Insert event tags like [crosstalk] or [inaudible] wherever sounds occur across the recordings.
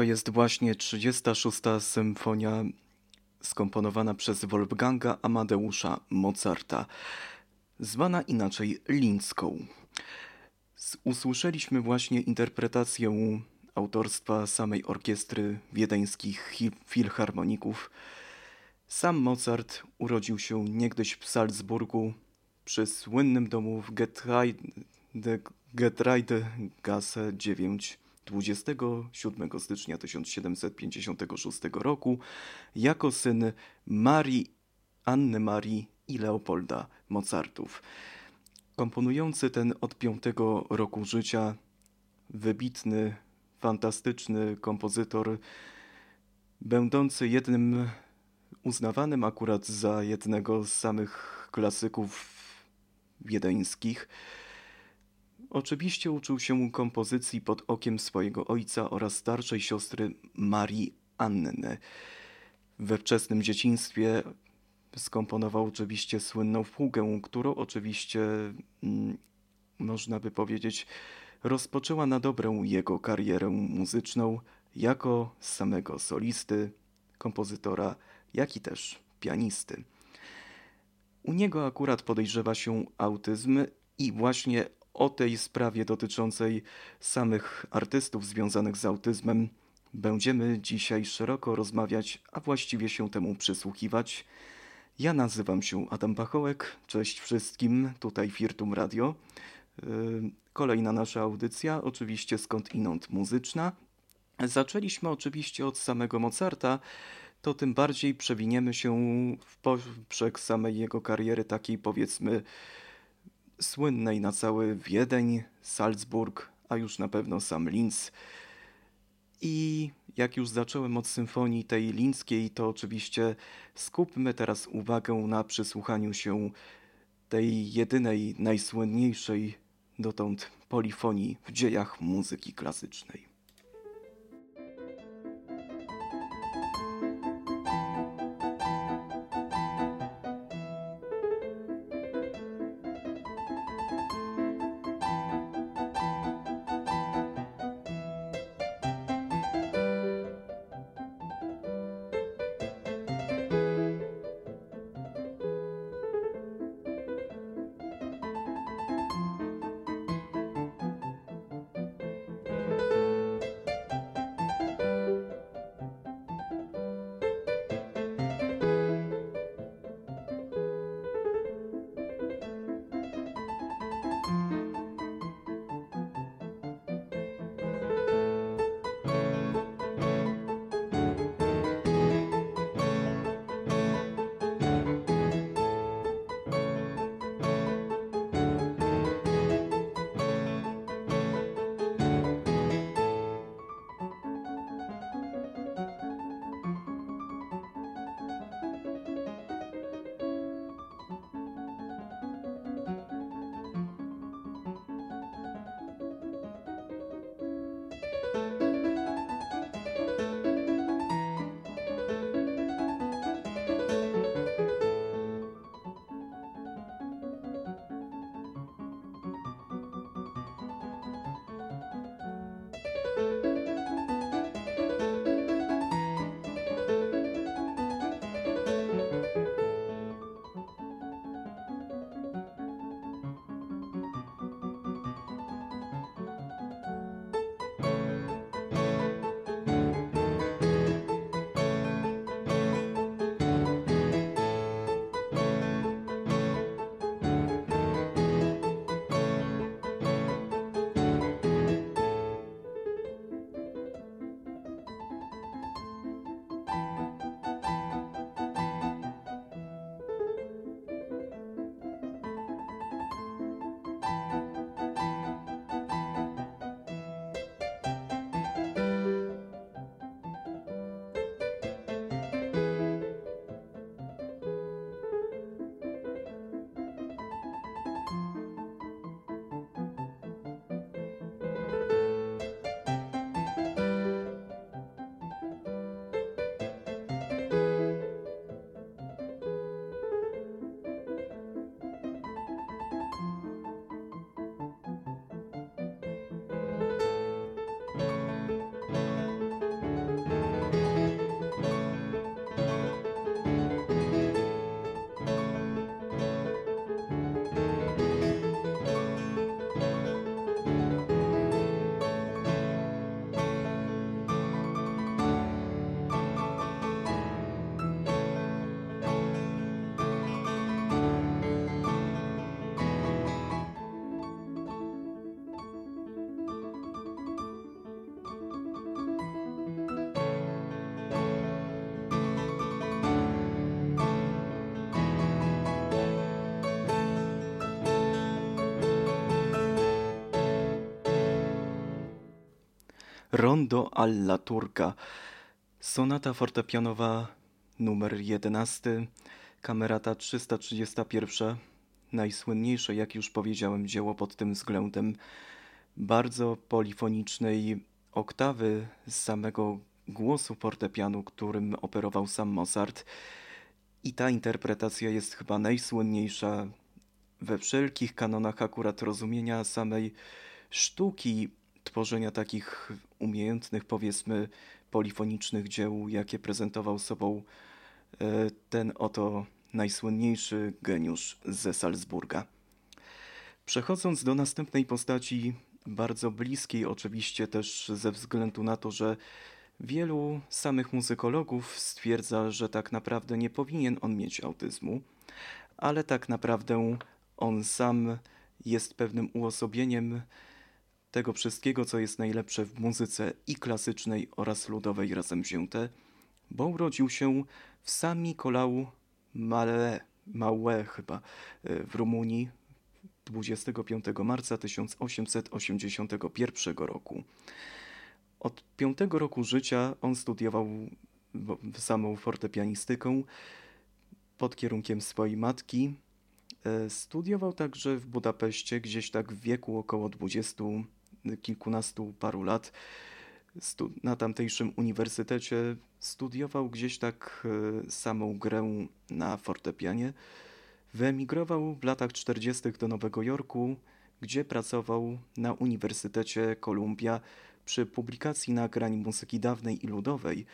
To jest właśnie 36. symfonia skomponowana przez Wolfganga Amadeusza Mozarta, zwana inaczej Lincką. Usłyszeliśmy właśnie interpretację autorstwa samej orkiestry wiedeńskich filharmoników. Sam Mozart urodził się niegdyś w Salzburgu przy słynnym domu w Getreidegasse 9 27 stycznia 1756 roku jako syn Marii, Anny Marii i Leopolda Mozartów. Komponujący ten od piątego roku życia, wybitny, fantastyczny kompozytor, będący jednym uznawanym akurat za jednego z samych klasyków wiedeńskich, Oczywiście uczył się kompozycji pod okiem swojego ojca oraz starszej siostry Marii Anny. We wczesnym dzieciństwie skomponował oczywiście słynną fugę, którą oczywiście mm, można by powiedzieć rozpoczęła na dobrą jego karierę muzyczną jako samego solisty, kompozytora, jak i też pianisty. U niego akurat podejrzewa się autyzm i właśnie o tej sprawie dotyczącej samych artystów związanych z autyzmem będziemy dzisiaj szeroko rozmawiać, a właściwie się temu przysłuchiwać. Ja nazywam się Adam Pachołek. Cześć wszystkim, tutaj Firtum Radio. Yy, kolejna nasza audycja, oczywiście skąd inąd muzyczna. Zaczęliśmy oczywiście od samego Mozarta, to tym bardziej przewiniemy się w poprzek samej jego kariery takiej powiedzmy słynnej na cały Wiedeń, Salzburg, a już na pewno sam Linz. I jak już zacząłem od symfonii tej lińskiej, to oczywiście skupmy teraz uwagę na przysłuchaniu się tej jedynej, najsłynniejszej dotąd polifonii w dziejach muzyki klasycznej. Rondo alla Turca. Sonata fortepianowa numer 11, kamerata 331. Najsłynniejsze, jak już powiedziałem, dzieło pod tym względem bardzo polifonicznej oktawy z samego głosu fortepianu, którym operował sam Mozart. I ta interpretacja jest chyba najsłynniejsza we wszelkich kanonach akurat rozumienia samej sztuki tworzenia takich umiejętnych, powiedzmy, polifonicznych dzieł, jakie prezentował sobą e, ten oto najsłynniejszy geniusz ze Salzburga. Przechodząc do następnej postaci, bardzo bliskiej oczywiście też ze względu na to, że wielu samych muzykologów stwierdza, że tak naprawdę nie powinien on mieć autyzmu, ale tak naprawdę on sam jest pewnym uosobieniem tego wszystkiego, co jest najlepsze w muzyce i klasycznej oraz ludowej razem wzięte, bo urodził się w San Nicolau Male, Małe chyba e, w Rumunii 25 marca 1881 roku. Od piątego roku życia on studiował samą fortepianistykę pod kierunkiem swojej matki. E, studiował także w Budapeszcie, gdzieś tak w wieku około 20 kilkunastu paru lat na tamtejszym uniwersytecie studiował gdzieś tak e, samą grę na fortepianie. Wyemigrował w latach 40. do Nowego Jorku, gdzie pracował na Uniwersytecie Columbia przy publikacji nagrań muzyki dawnej i ludowej,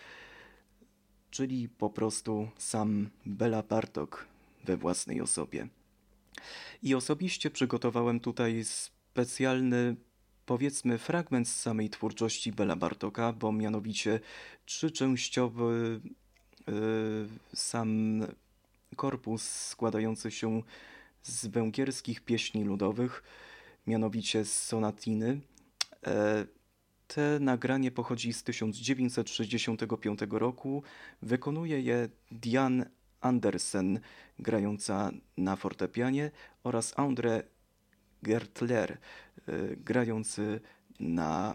czyli po prostu sam Bela Bartok we własnej osobie. I osobiście przygotowałem tutaj specjalny powiedzmy fragment z samej twórczości Bela Bartoka, bo mianowicie trzyczęściowy yy, sam korpus składający się z węgierskich pieśni ludowych, mianowicie z sonatiny. E, te nagranie pochodzi z 1965 roku. Wykonuje je Diane Andersen, grająca na fortepianie, oraz André Gertler, e, grający na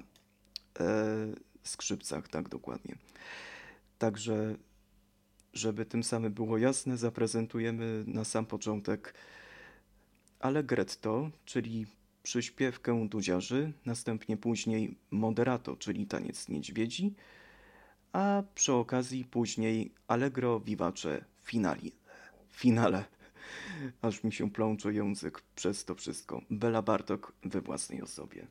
e, skrzypcach, tak dokładnie. Także, żeby tym samym było jasne, zaprezentujemy na sam początek Allegretto, czyli przyśpiewkę dudziarzy, następnie później moderato, czyli taniec niedźwiedzi, a przy okazji później Allegro vivace finali, finale. Aż mi się plącze język przez to wszystko. Bela Bartok we własnej osobie.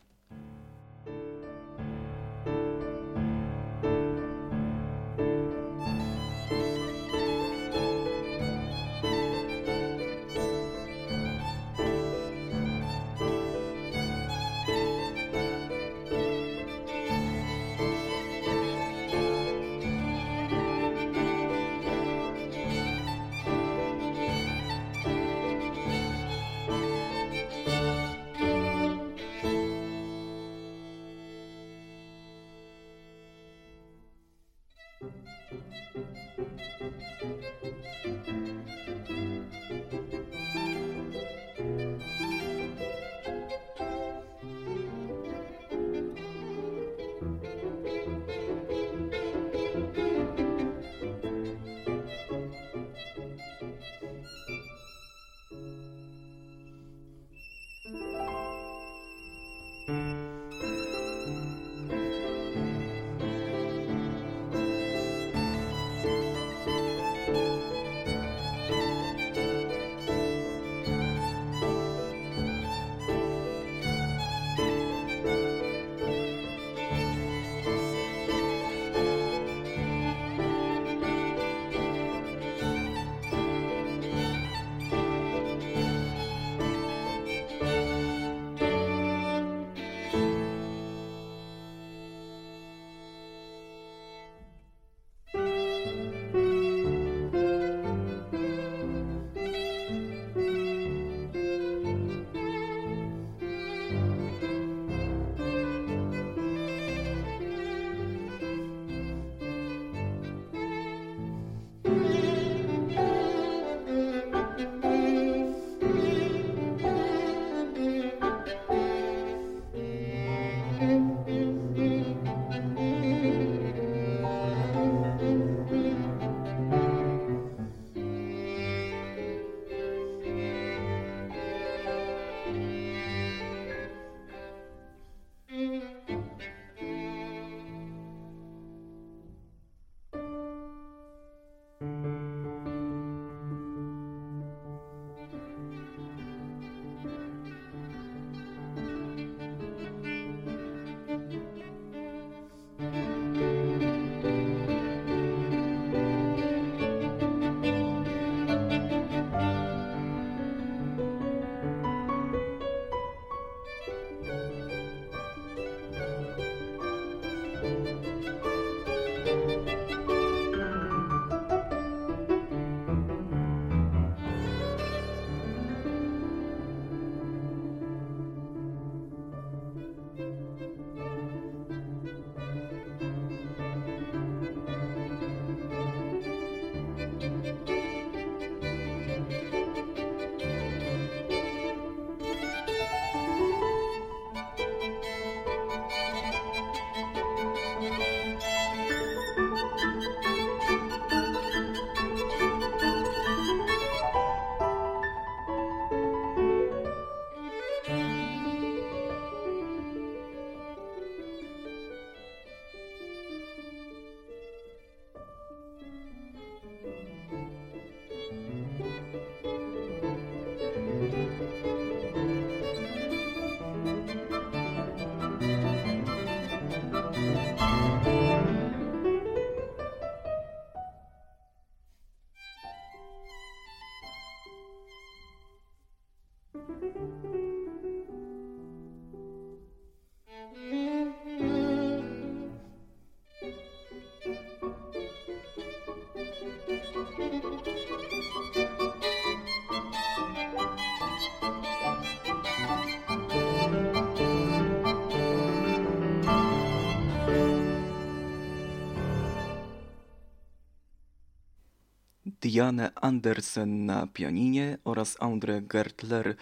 Diane Andersen na pianinie oraz Andre Gertler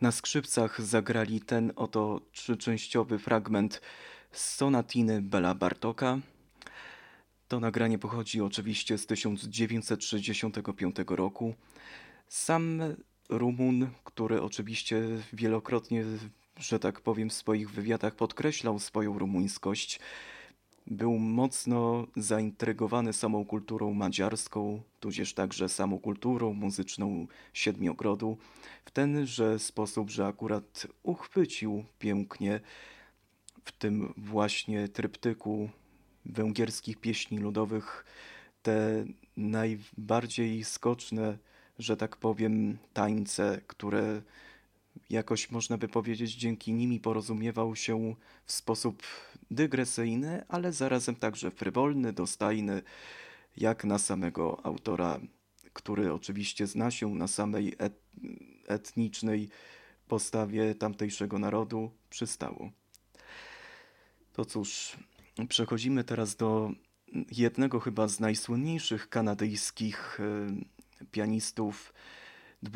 na skrzypcach zagrali ten oto trzyczęściowy fragment z sonatiny Bela Bartoka. To nagranie pochodzi oczywiście z 1965 roku. Sam Rumun, który oczywiście wielokrotnie, że tak powiem, w swoich wywiadach podkreślał swoją rumuńskość, był mocno zaintrygowany samą kulturą madziarską, tudzież także samą kulturą muzyczną Siedmiogrodu, w tenże sposób, że akurat uchwycił pięknie w tym właśnie tryptyku węgierskich pieśni ludowych te najbardziej skoczne, że tak powiem, tańce, które jakoś można by powiedzieć dzięki nimi porozumiewał się w sposób dygresyjny, ale zarazem także frywolny, dostajny, jak na samego autora, który oczywiście zna się na samej et etnicznej postawie tamtejszego narodu, przystało. To cóż, przechodzimy teraz do jednego chyba z najsłynniejszych kanadyjskich e, pianistów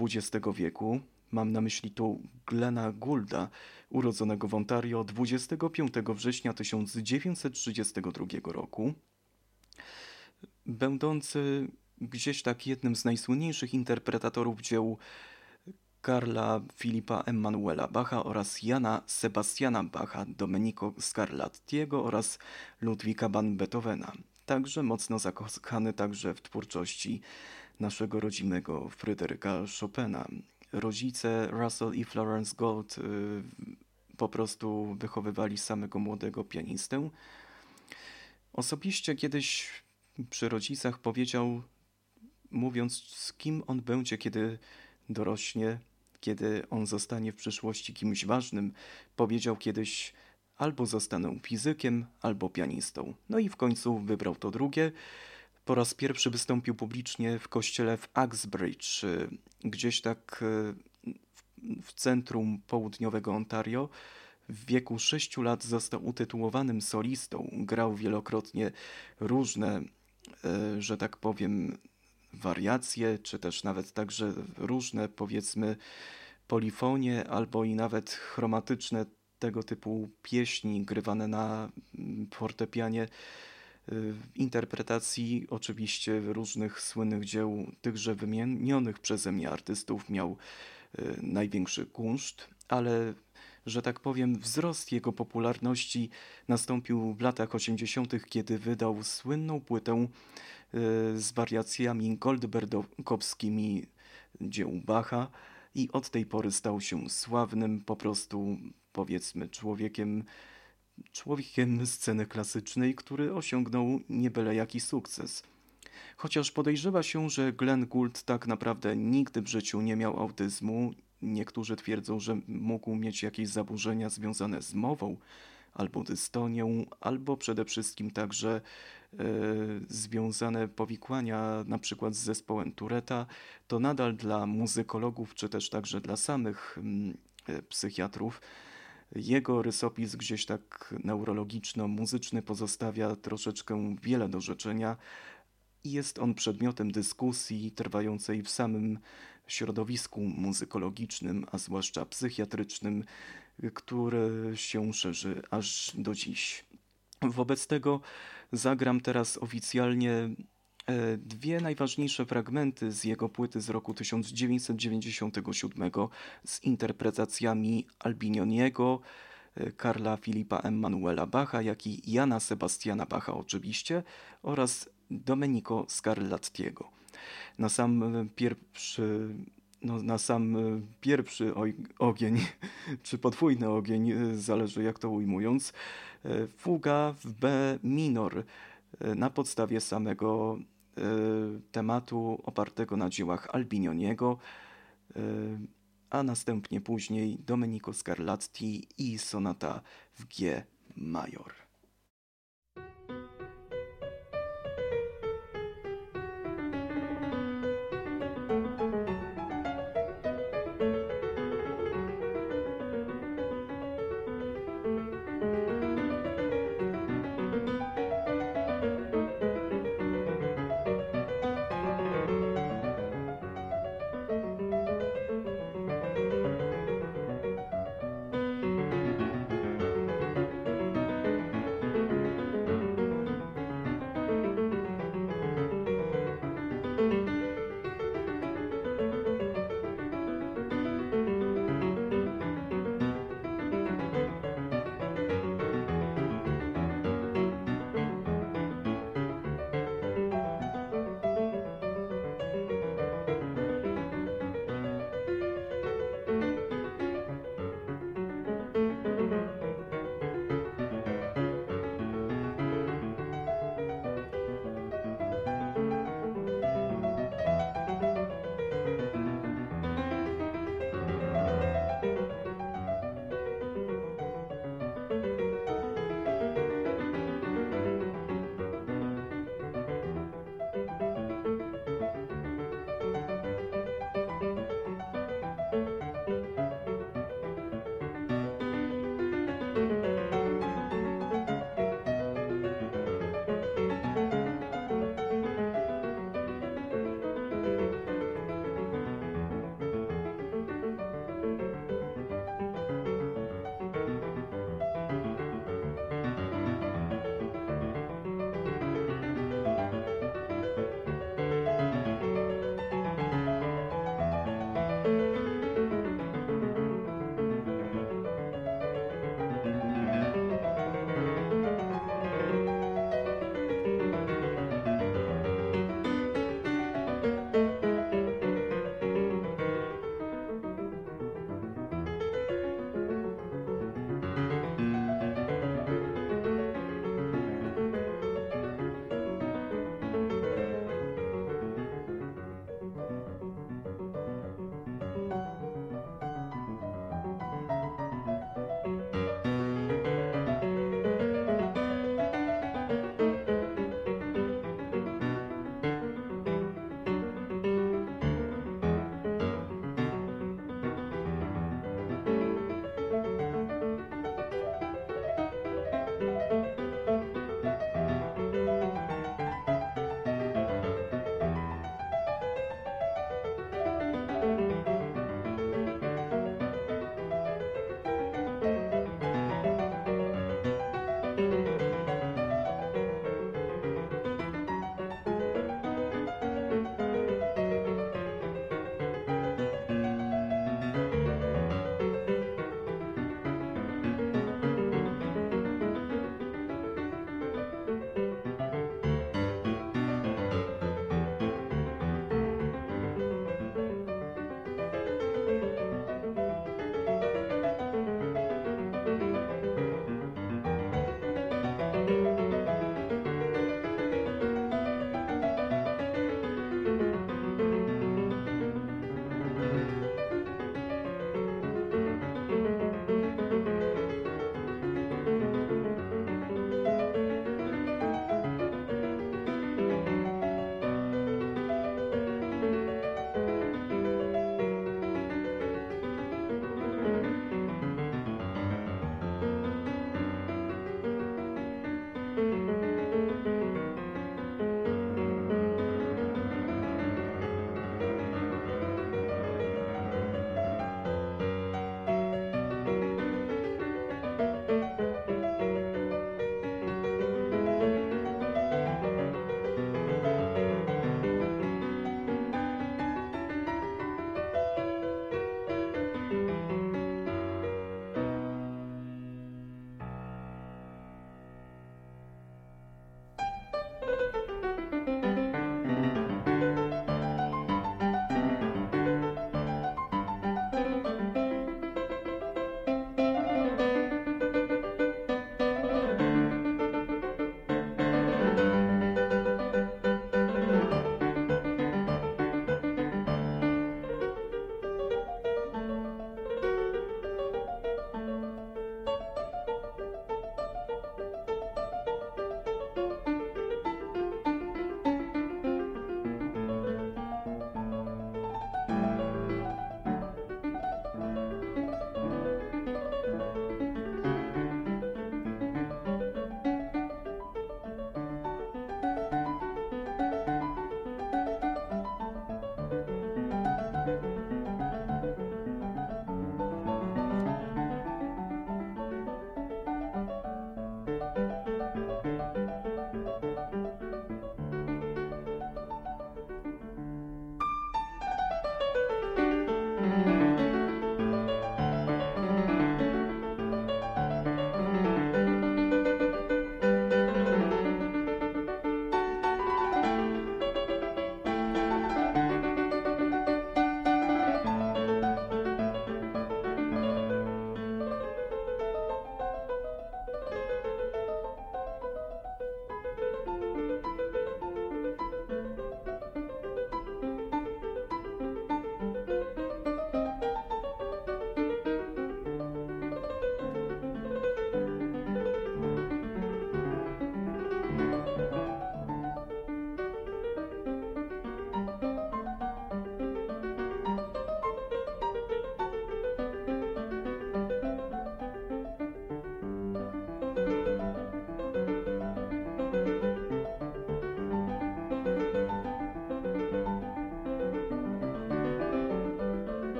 XX wieku. Mam na myśli tu Glena Goulda, urodzonego w Ontario 25 września 1932 roku. Będący gdzieś tak jednym z najsłynniejszych interpretatorów dzieł Karla Filipa Emanuela Bacha oraz Jana Sebastiana Bacha, Domenico Scarlattiego oraz Ludwika van Beethovena. Także mocno zakochany także w twórczości naszego rodzimego Fryderyka Chopina. Rodzice Russell i Florence Gold y, po prostu wychowywali samego młodego pianistę. Osobiście kiedyś przy rodzicach powiedział, mówiąc z kim on będzie, kiedy dorośnie, kiedy on zostanie w przyszłości kimś ważnym, powiedział kiedyś albo zostanę fizykiem, albo pianistą. No i w końcu wybrał to drugie. Po raz pierwszy wystąpił publicznie w kościele w Axbridge, y, gdzieś tak y, w centrum południowego Ontario. W wieku 6 lat został utytułowanym solistą. Grał wielokrotnie różne, y, że tak powiem, wariacje, czy też nawet także różne, powiedzmy, polifonie albo i nawet chromatyczne tego typu pieśni grywane na fortepianie interpretacji oczywiście różnych słynnych dzieł tychże wymienionych przeze mnie artystów miał największy kunszt, ale że tak powiem, wzrost jego popularności nastąpił w latach 80., kiedy wydał słynną płytę z wariacjami goldbergowskimi dzieł Bacha i od tej pory stał się sławnym po prostu powiedzmy człowiekiem człowiekiem sceny klasycznej, który osiągnął nie byle jaki sukces. Chociaż podejrzewa się, że Glenn Gould tak naprawdę nigdy w życiu nie miał autyzmu, niektórzy twierdzą, że mógł mieć jakieś zaburzenia związane z mową, albo dystonią, albo przede wszystkim także e, związane powikłania na przykład z zespołem Tureta, to nadal dla muzykologów, czy też także dla samych mm, e, psychiatrów jego rysopis gdzieś tak neurologiczno-muzyczny pozostawia troszeczkę wiele do życzenia i jest on przedmiotem dyskusji trwającej w samym środowisku muzykologicznym, a zwłaszcza psychiatrycznym, które się szerzy aż do dziś. Wobec tego zagram teraz oficjalnie dwie najważniejsze fragmenty z jego płyty z roku 1997 z interpretacjami Albinioniego, e, Karla Filipa Emanuela Bacha, jak i Jana Sebastiana Bacha oczywiście oraz Domenico Scarlattiego. Na sam pierwszy no, na sam pierwszy ogień, [laughs] czy podwójny ogień, e, zależy jak to ujmując, fuga w B minor na podstawie samego tematu opartego na dziełach Albinioniego, y, a następnie później Domenico Scarlatti i sonata w G major.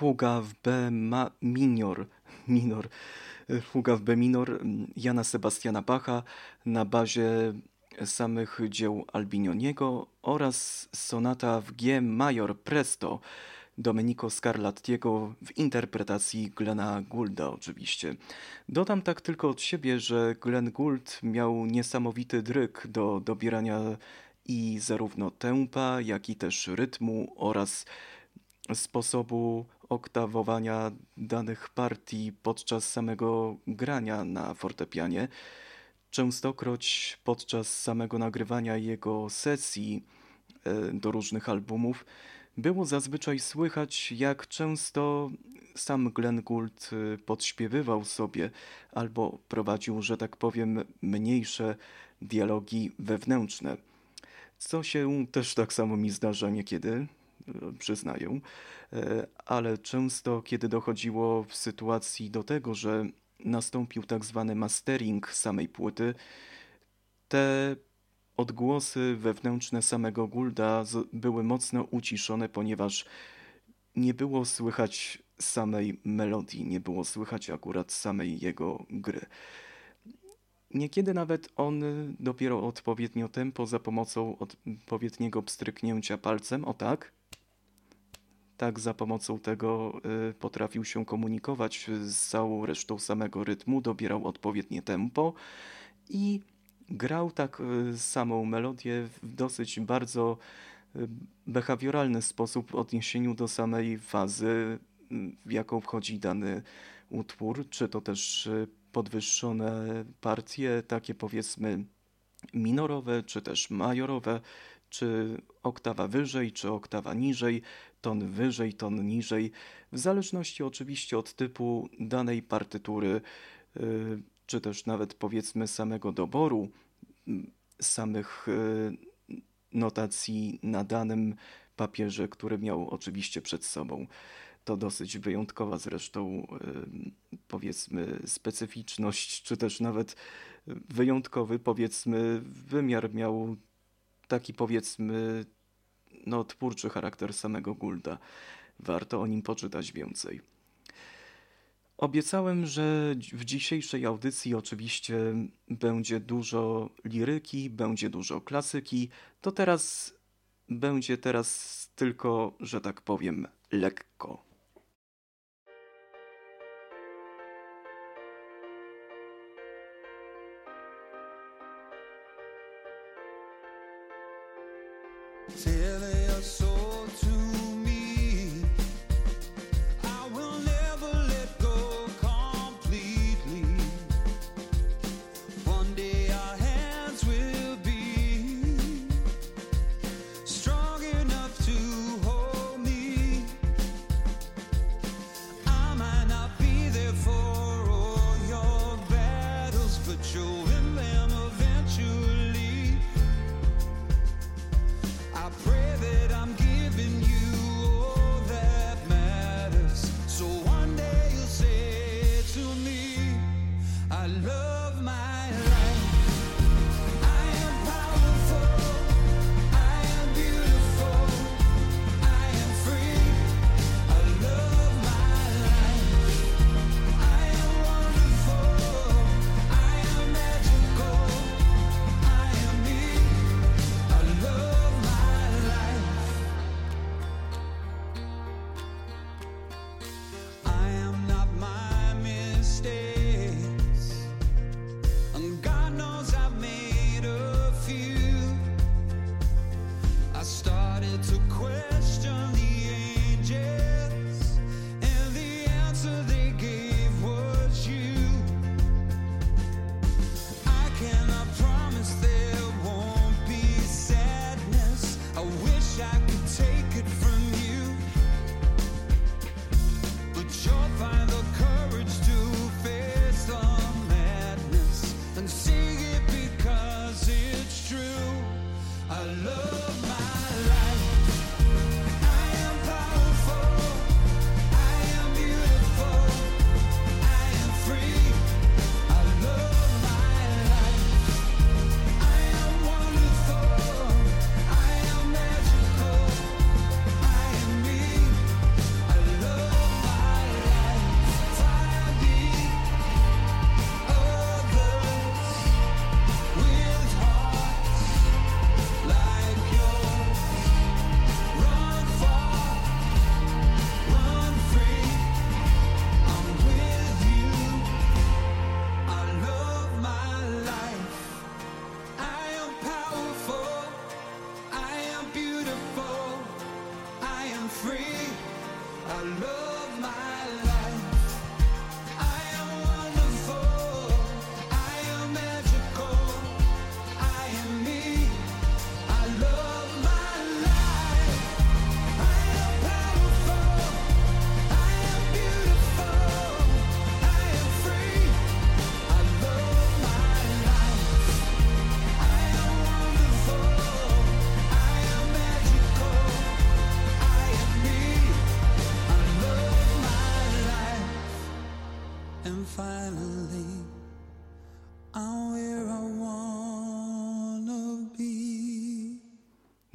Fuga w B ma minor, minor, fuga w B minor Jana Sebastiana Bacha na bazie samych dzieł Albinioniego oraz sonata w G major presto Domenico Scarlattiego w interpretacji Glena Goulda oczywiście. Dodam tak tylko od siebie, że Glenn Gould miał niesamowity dryk do dobierania i zarówno tempa, jak i też rytmu oraz sposobu oktawowania danych partii podczas samego grania na fortepianie. Częstokroć podczas samego nagrywania jego sesji e, do różnych albumów było zazwyczaj słychać, jak często sam Glenn Gould e, podśpiewywał sobie albo prowadził, że tak powiem, mniejsze dialogi wewnętrzne. Co się też tak samo mi zdarza niekiedy, przyznaję, ale często, kiedy dochodziło w sytuacji do tego, że nastąpił tak zwany mastering samej płyty, te odgłosy wewnętrzne samego Gulda były mocno uciszone, ponieważ nie było słychać samej melodii, nie było słychać akurat samej jego gry. Niekiedy nawet on dopiero odpowiednio tempo za pomocą odpowiedniego pstryknięcia palcem, o tak, tak za pomocą tego y, potrafił się komunikować z całą resztą samego rytmu, dobierał odpowiednie tempo i grał tak y, samą melodię w dosyć bardzo y, behawioralny sposób w odniesieniu do samej fazy, w jaką wchodzi dany utwór, czy to też podwyższone partie, takie powiedzmy minorowe, czy też majorowe, czy oktawa wyżej, czy oktawa niżej, ton wyżej, ton niżej, w zależności oczywiście od typu danej partytury, y, czy też nawet powiedzmy samego doboru samych y, notacji na danym papierze, który miał oczywiście przed sobą. To dosyć wyjątkowa zresztą, y, powiedzmy, specyficzność, czy też nawet wyjątkowy, powiedzmy, wymiar miał taki, powiedzmy, no, twórczy charakter samego Gulda. Warto o nim poczytać więcej. Obiecałem, że w dzisiejszej audycji oczywiście będzie dużo liryki, będzie dużo klasyki. To teraz będzie teraz tylko, że tak powiem, lekko.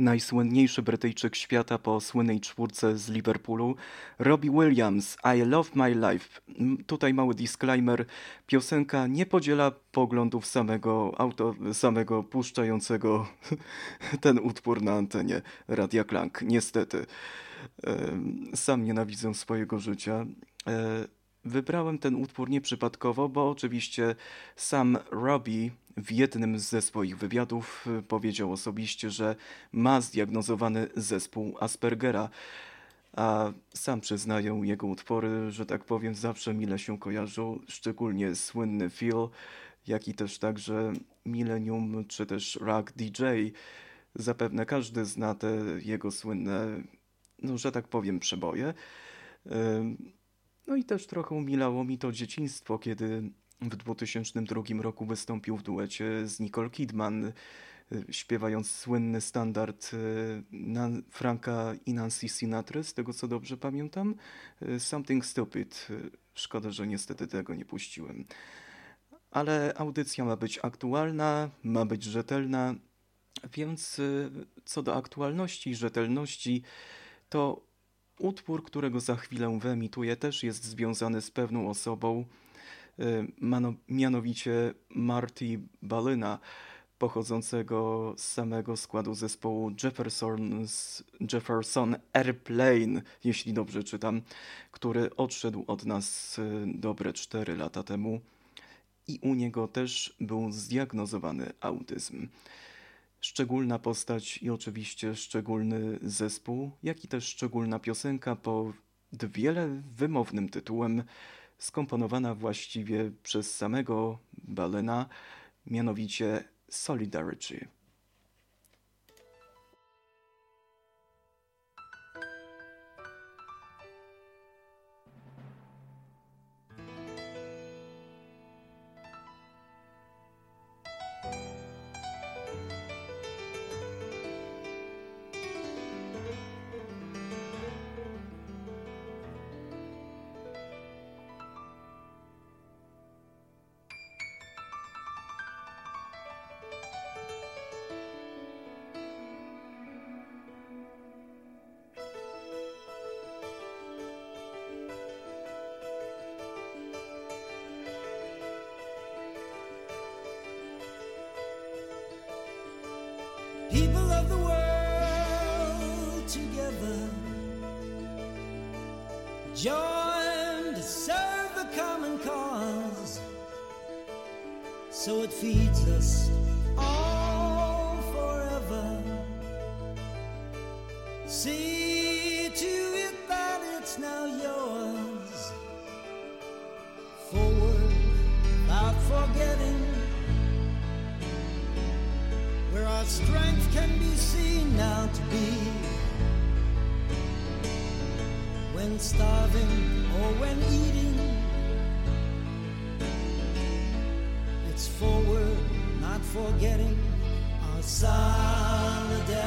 Najsłynniejszy Brytyjczyk świata po słynnej czwórce z Liverpoolu, Robbie Williams, I Love My Life. Tutaj mały disclaimer, piosenka nie podziela poglądów samego auto, samego puszczającego [laughs] ten utwór na antenie Radia Klank, niestety. Sam nienawidzę swojego życia. Wybrałem ten utwór nieprzypadkowo, bo oczywiście sam Robbie w jednym ze swoich wywiadów y, powiedział osobiście, że ma zdiagnozowany zespół Aspergera. A sam przyznaję jego utwory, że tak powiem, zawsze mile się kojarzą, szczególnie słynny Phil, jak i też także Millennium czy też Rock DJ. Zapewne każdy zna te jego słynne, no że tak powiem, przeboje. No i też trochę umilało mi to dzieciństwo, kiedy w 2002 roku wystąpił w duecie z Nicole Kidman, y, śpiewając słynny standard y, Franka i Nancy Sinatra, z tego co dobrze pamiętam, y, Something Stupid. Szkoda, że niestety tego nie puściłem. Ale audycja ma być aktualna, ma być rzetelna, więc co do aktualności i rzetelności, to utwór, którego za chwilę wyemituję, też jest związany z pewną osobą, Y, mianowicie Marty Balyna, pochodzącego z samego składu zespołu Jefferson, Jefferson Airplane, jeśli dobrze czytam, który odszedł od nas y, dobre 4 lata temu i u niego też był zdiagnozowany autyzm. Szczególna postać i oczywiście szczególny zespół, jak i też szczególna piosenka pod wiele wymownym tytułem skomponowana właściwie przez samego Balena, mianowicie Solidarity. Join to serve the common cause. So it feeds us all forever. See to it that it's now yours. Forward without forgetting where our strength can be seen now to be. When starving or when eating, it's forward, not forgetting our solidarity.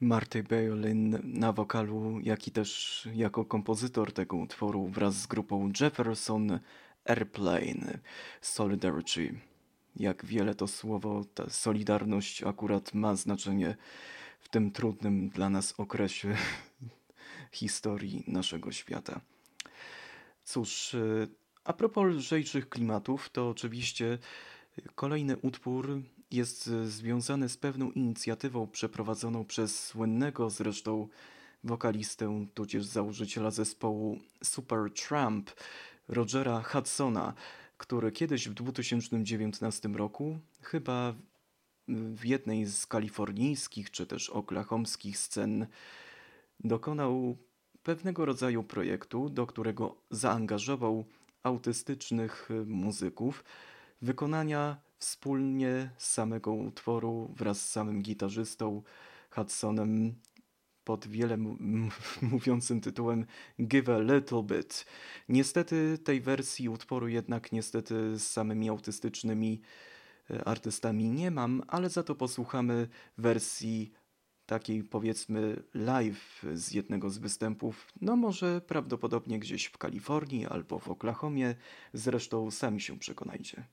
Marty Bailyn na wokalu, jak i też jako kompozytor tego utworu wraz z grupą Jefferson Airplane Solidarity. Jak wiele to słowo, ta solidarność akurat ma znaczenie w tym trudnym dla nas okresie [laughs] historii naszego świata. Cóż, y, a propos lżejszych klimatów, to oczywiście kolejny utwór jest związany z pewną inicjatywą przeprowadzoną przez słynnego zresztą wokalistę, tudzież założyciela zespołu Supertramp, Rogera Hudsona, który kiedyś w 2019 roku, chyba w jednej z kalifornijskich czy też oklahomskich scen, dokonał pewnego rodzaju projektu, do którego zaangażował autystycznych muzyków, wykonania wspólnie z samego utworu wraz z samym gitarzystą Hudsonem pod wiele mówiącym tytułem Give a Little Bit. Niestety tej wersji utworu jednak niestety z samymi autystycznymi e, artystami nie mam, ale za to posłuchamy wersji takiej powiedzmy live z jednego z występów, no może prawdopodobnie gdzieś w Kalifornii albo w Oklahomie, zresztą sami się przekonajcie.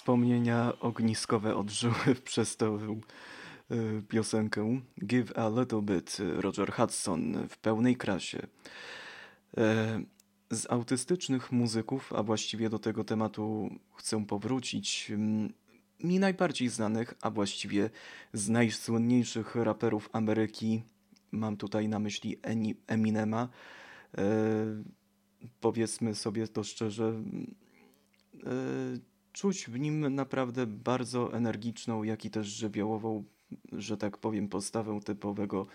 wspomnienia ogniskowe odżyły przez tę y, piosenkę Give a Little Bit Roger Hudson w pełnej krasie. E, z autystycznych muzyków, a właściwie do tego tematu chcę powrócić, mi najbardziej znanych, a właściwie z najsłynniejszych raperów Ameryki, mam tutaj na myśli Eminema, e, powiedzmy sobie to szczerze, e, czuć w nim naprawdę bardzo energiczną, jak i też żywiołową, że tak powiem, postawę typowego,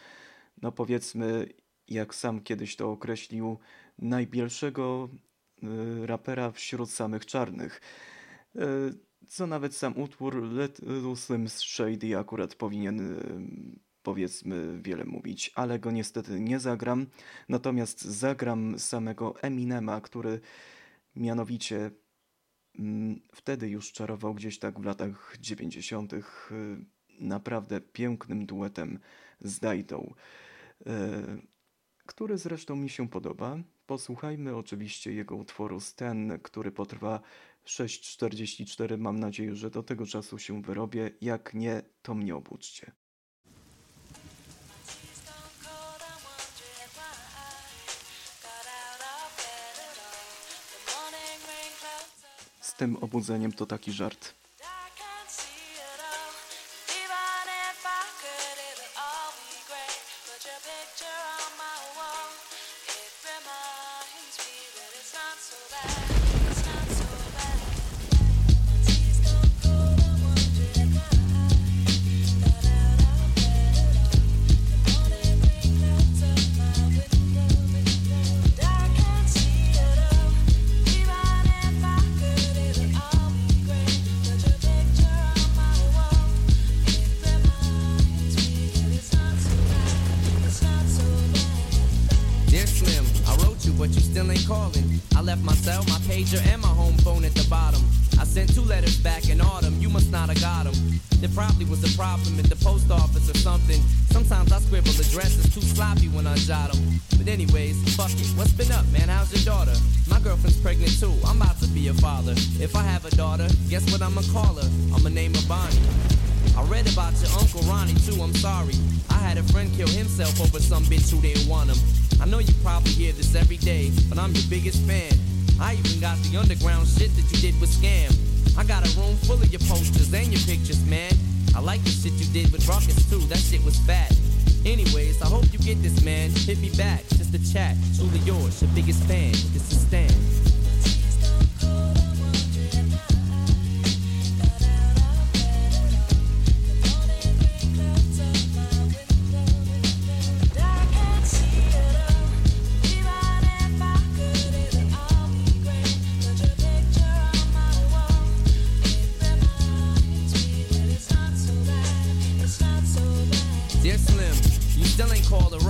no powiedzmy, jak sam kiedyś to określił, najbielszego y, rapera wśród samych czarnych. Y, co nawet sam utwór Little Slim Shady akurat powinien y, powiedzmy wiele mówić, ale go niestety nie zagram. Natomiast zagram samego Eminema, który mianowicie Mm, wtedy już czarował gdzieś tak w latach 90. Y, naprawdę pięknym duetem z Dajdą, y, który zresztą mi się podoba. Posłuchajmy oczywiście jego utworu Sten, który potrwa 6.44. Mam nadzieję, że do tego czasu się wyrobię. Jak nie, to mnie obudźcie. z tym obudzeniem to taki żart.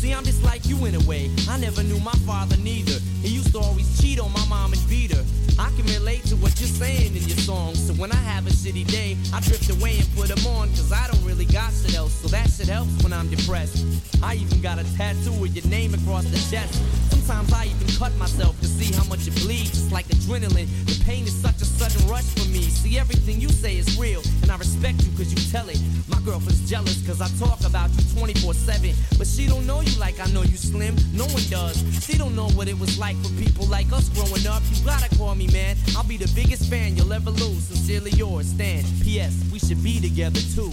See, I'm just like you in a way. I never knew my father neither. He used to always cheat on my mom and beat her. I can relate to what you're saying in your songs, So when I have a shitty day, I drift away and put them on. Cause I don't really got shit else. So that shit helps when I'm depressed. I even got a tattoo with your name across the chest. Sometimes I even cut myself to see how much it bleeds. It's like adrenaline, the pain is such a sudden rush for me. See, everything you say is real, and I respect you cause you tell it. My girlfriend's jealous cause I talk about you 24 7. But she don't know you like I know you slim, no one does. She don't know what it was like for people like us growing up. You gotta call me man. I'll be the biggest fan you'll ever lose. Sincerely yours, Stan. P.S. We should be together too.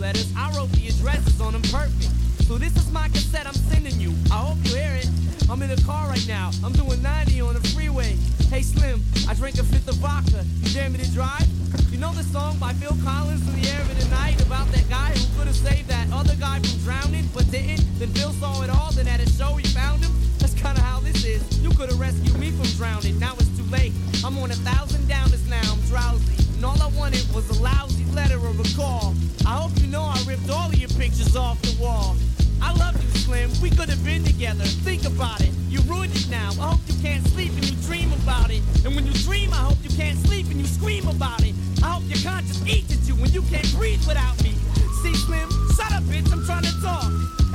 Letters. I wrote the addresses on them perfect. So this is my cassette I'm sending you. I hope you hear it. I'm in the car right now. I'm doing 90 on the freeway. Hey Slim, I drank a fifth of vodka. You dare me to drive? You know the song by Phil Collins in the air of the night about that guy who could have saved that other guy from drowning but didn't? Then Phil saw it all, then at a show he found him. That's kinda how this is. You could have rescued me from drowning. Now it's too late. I'm on a thousand downers now. I'm drowsy. And all I wanted was a lousy letter or a call. I hope you know I ripped all of your pictures off the wall. I love you, Slim. We could have been together. Think about it. You ruined it now. I hope you can't sleep and you dream about it. And when you dream, I hope you can't sleep and you scream about it. I hope your conscience eats at you when you can't breathe without me. See, Slim? Shut up, bitch. I'm trying to talk.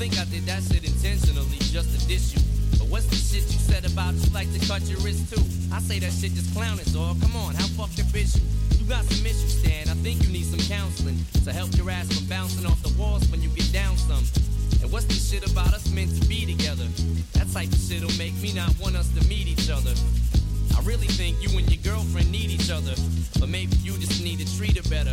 Think I did that shit intentionally just to diss you. But what's the shit you said about you like to cut your wrist too? I say that shit just clowning, dog. Come on, how up is you? You got some issues, Stan. I think you need some counseling to help your ass from bouncing off the walls when you get down some. And what's this shit about us meant to be together? That type of shit'll make me not want us to meet each other. I really think you and your girlfriend need each other, but maybe you just need to treat her better.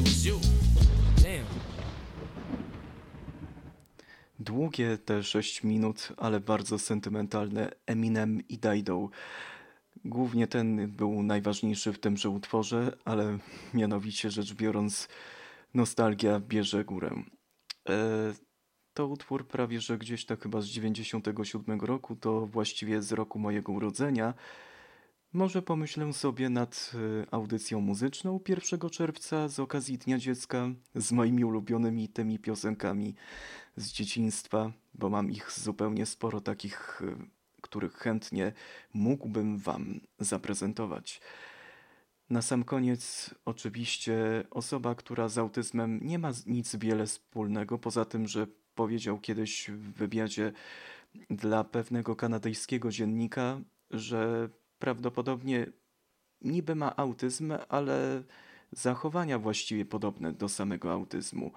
it was you. Damn. Długie te 6 minut, ale bardzo sentymentalne Eminem i Dido. Głównie ten był najważniejszy w tymże utworze, ale mianowicie rzecz biorąc, nostalgia bierze górę. E, to utwór prawie że gdzieś tak chyba z 97 roku, to właściwie z roku mojego urodzenia. Może pomyślę sobie nad e, audycją muzyczną 1 czerwca z okazji Dnia Dziecka z moimi ulubionymi tymi piosenkami z dzieciństwa, bo mam ich zupełnie sporo takich, e, których chętnie mógłbym Wam zaprezentować. Na sam koniec, oczywiście, osoba, która z autyzmem nie ma nic wiele wspólnego, poza tym, że powiedział kiedyś w wywiadzie dla pewnego kanadyjskiego dziennika, że prawdopodobnie niby ma autyzm, ale zachowania właściwie podobne do samego autyzmu.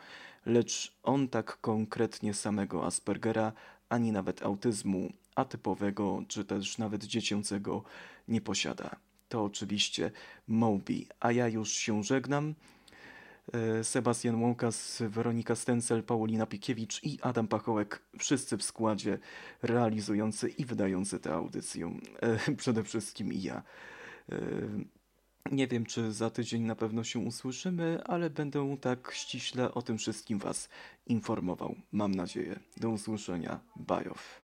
Lecz on tak konkretnie samego Aspergera, ani nawet autyzmu atypowego, czy też nawet dziecięcego nie posiada. To oczywiście Moby, a ja już się żegnam. E, Sebastian Łukas, Weronika Stencel, Paulina Pikiewicz i Adam Pachołek, wszyscy w składzie realizujący i wydający tę audycję. E, [laughs] Przede wszystkim i ja. E, Nie wiem, czy za tydzień na pewno się usłyszymy, ale będę tak ściśle o tym wszystkim Was informował. Mam nadzieję. Do usłyszenia. Bye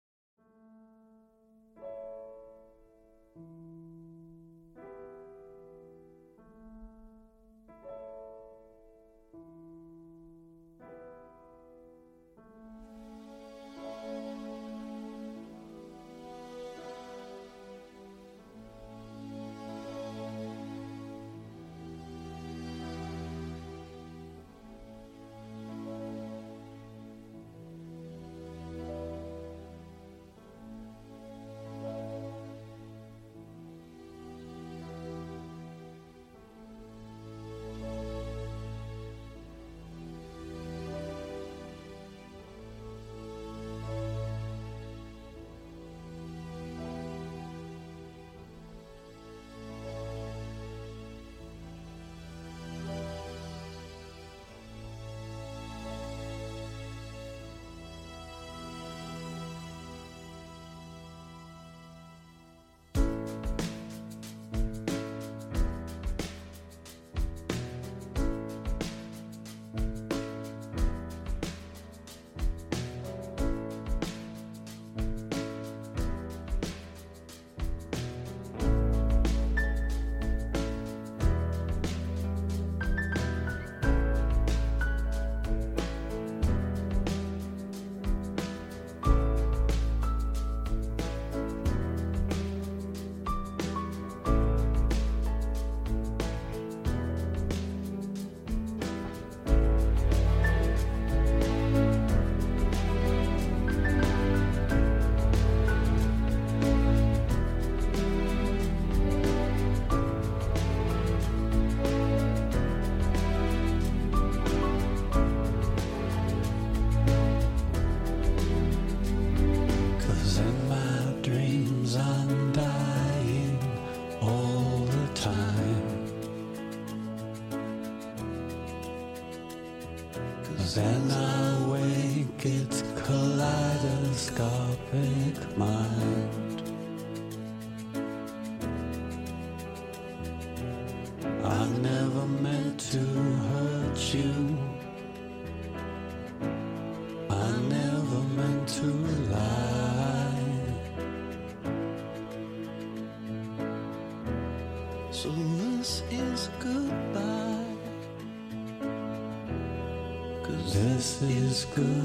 good.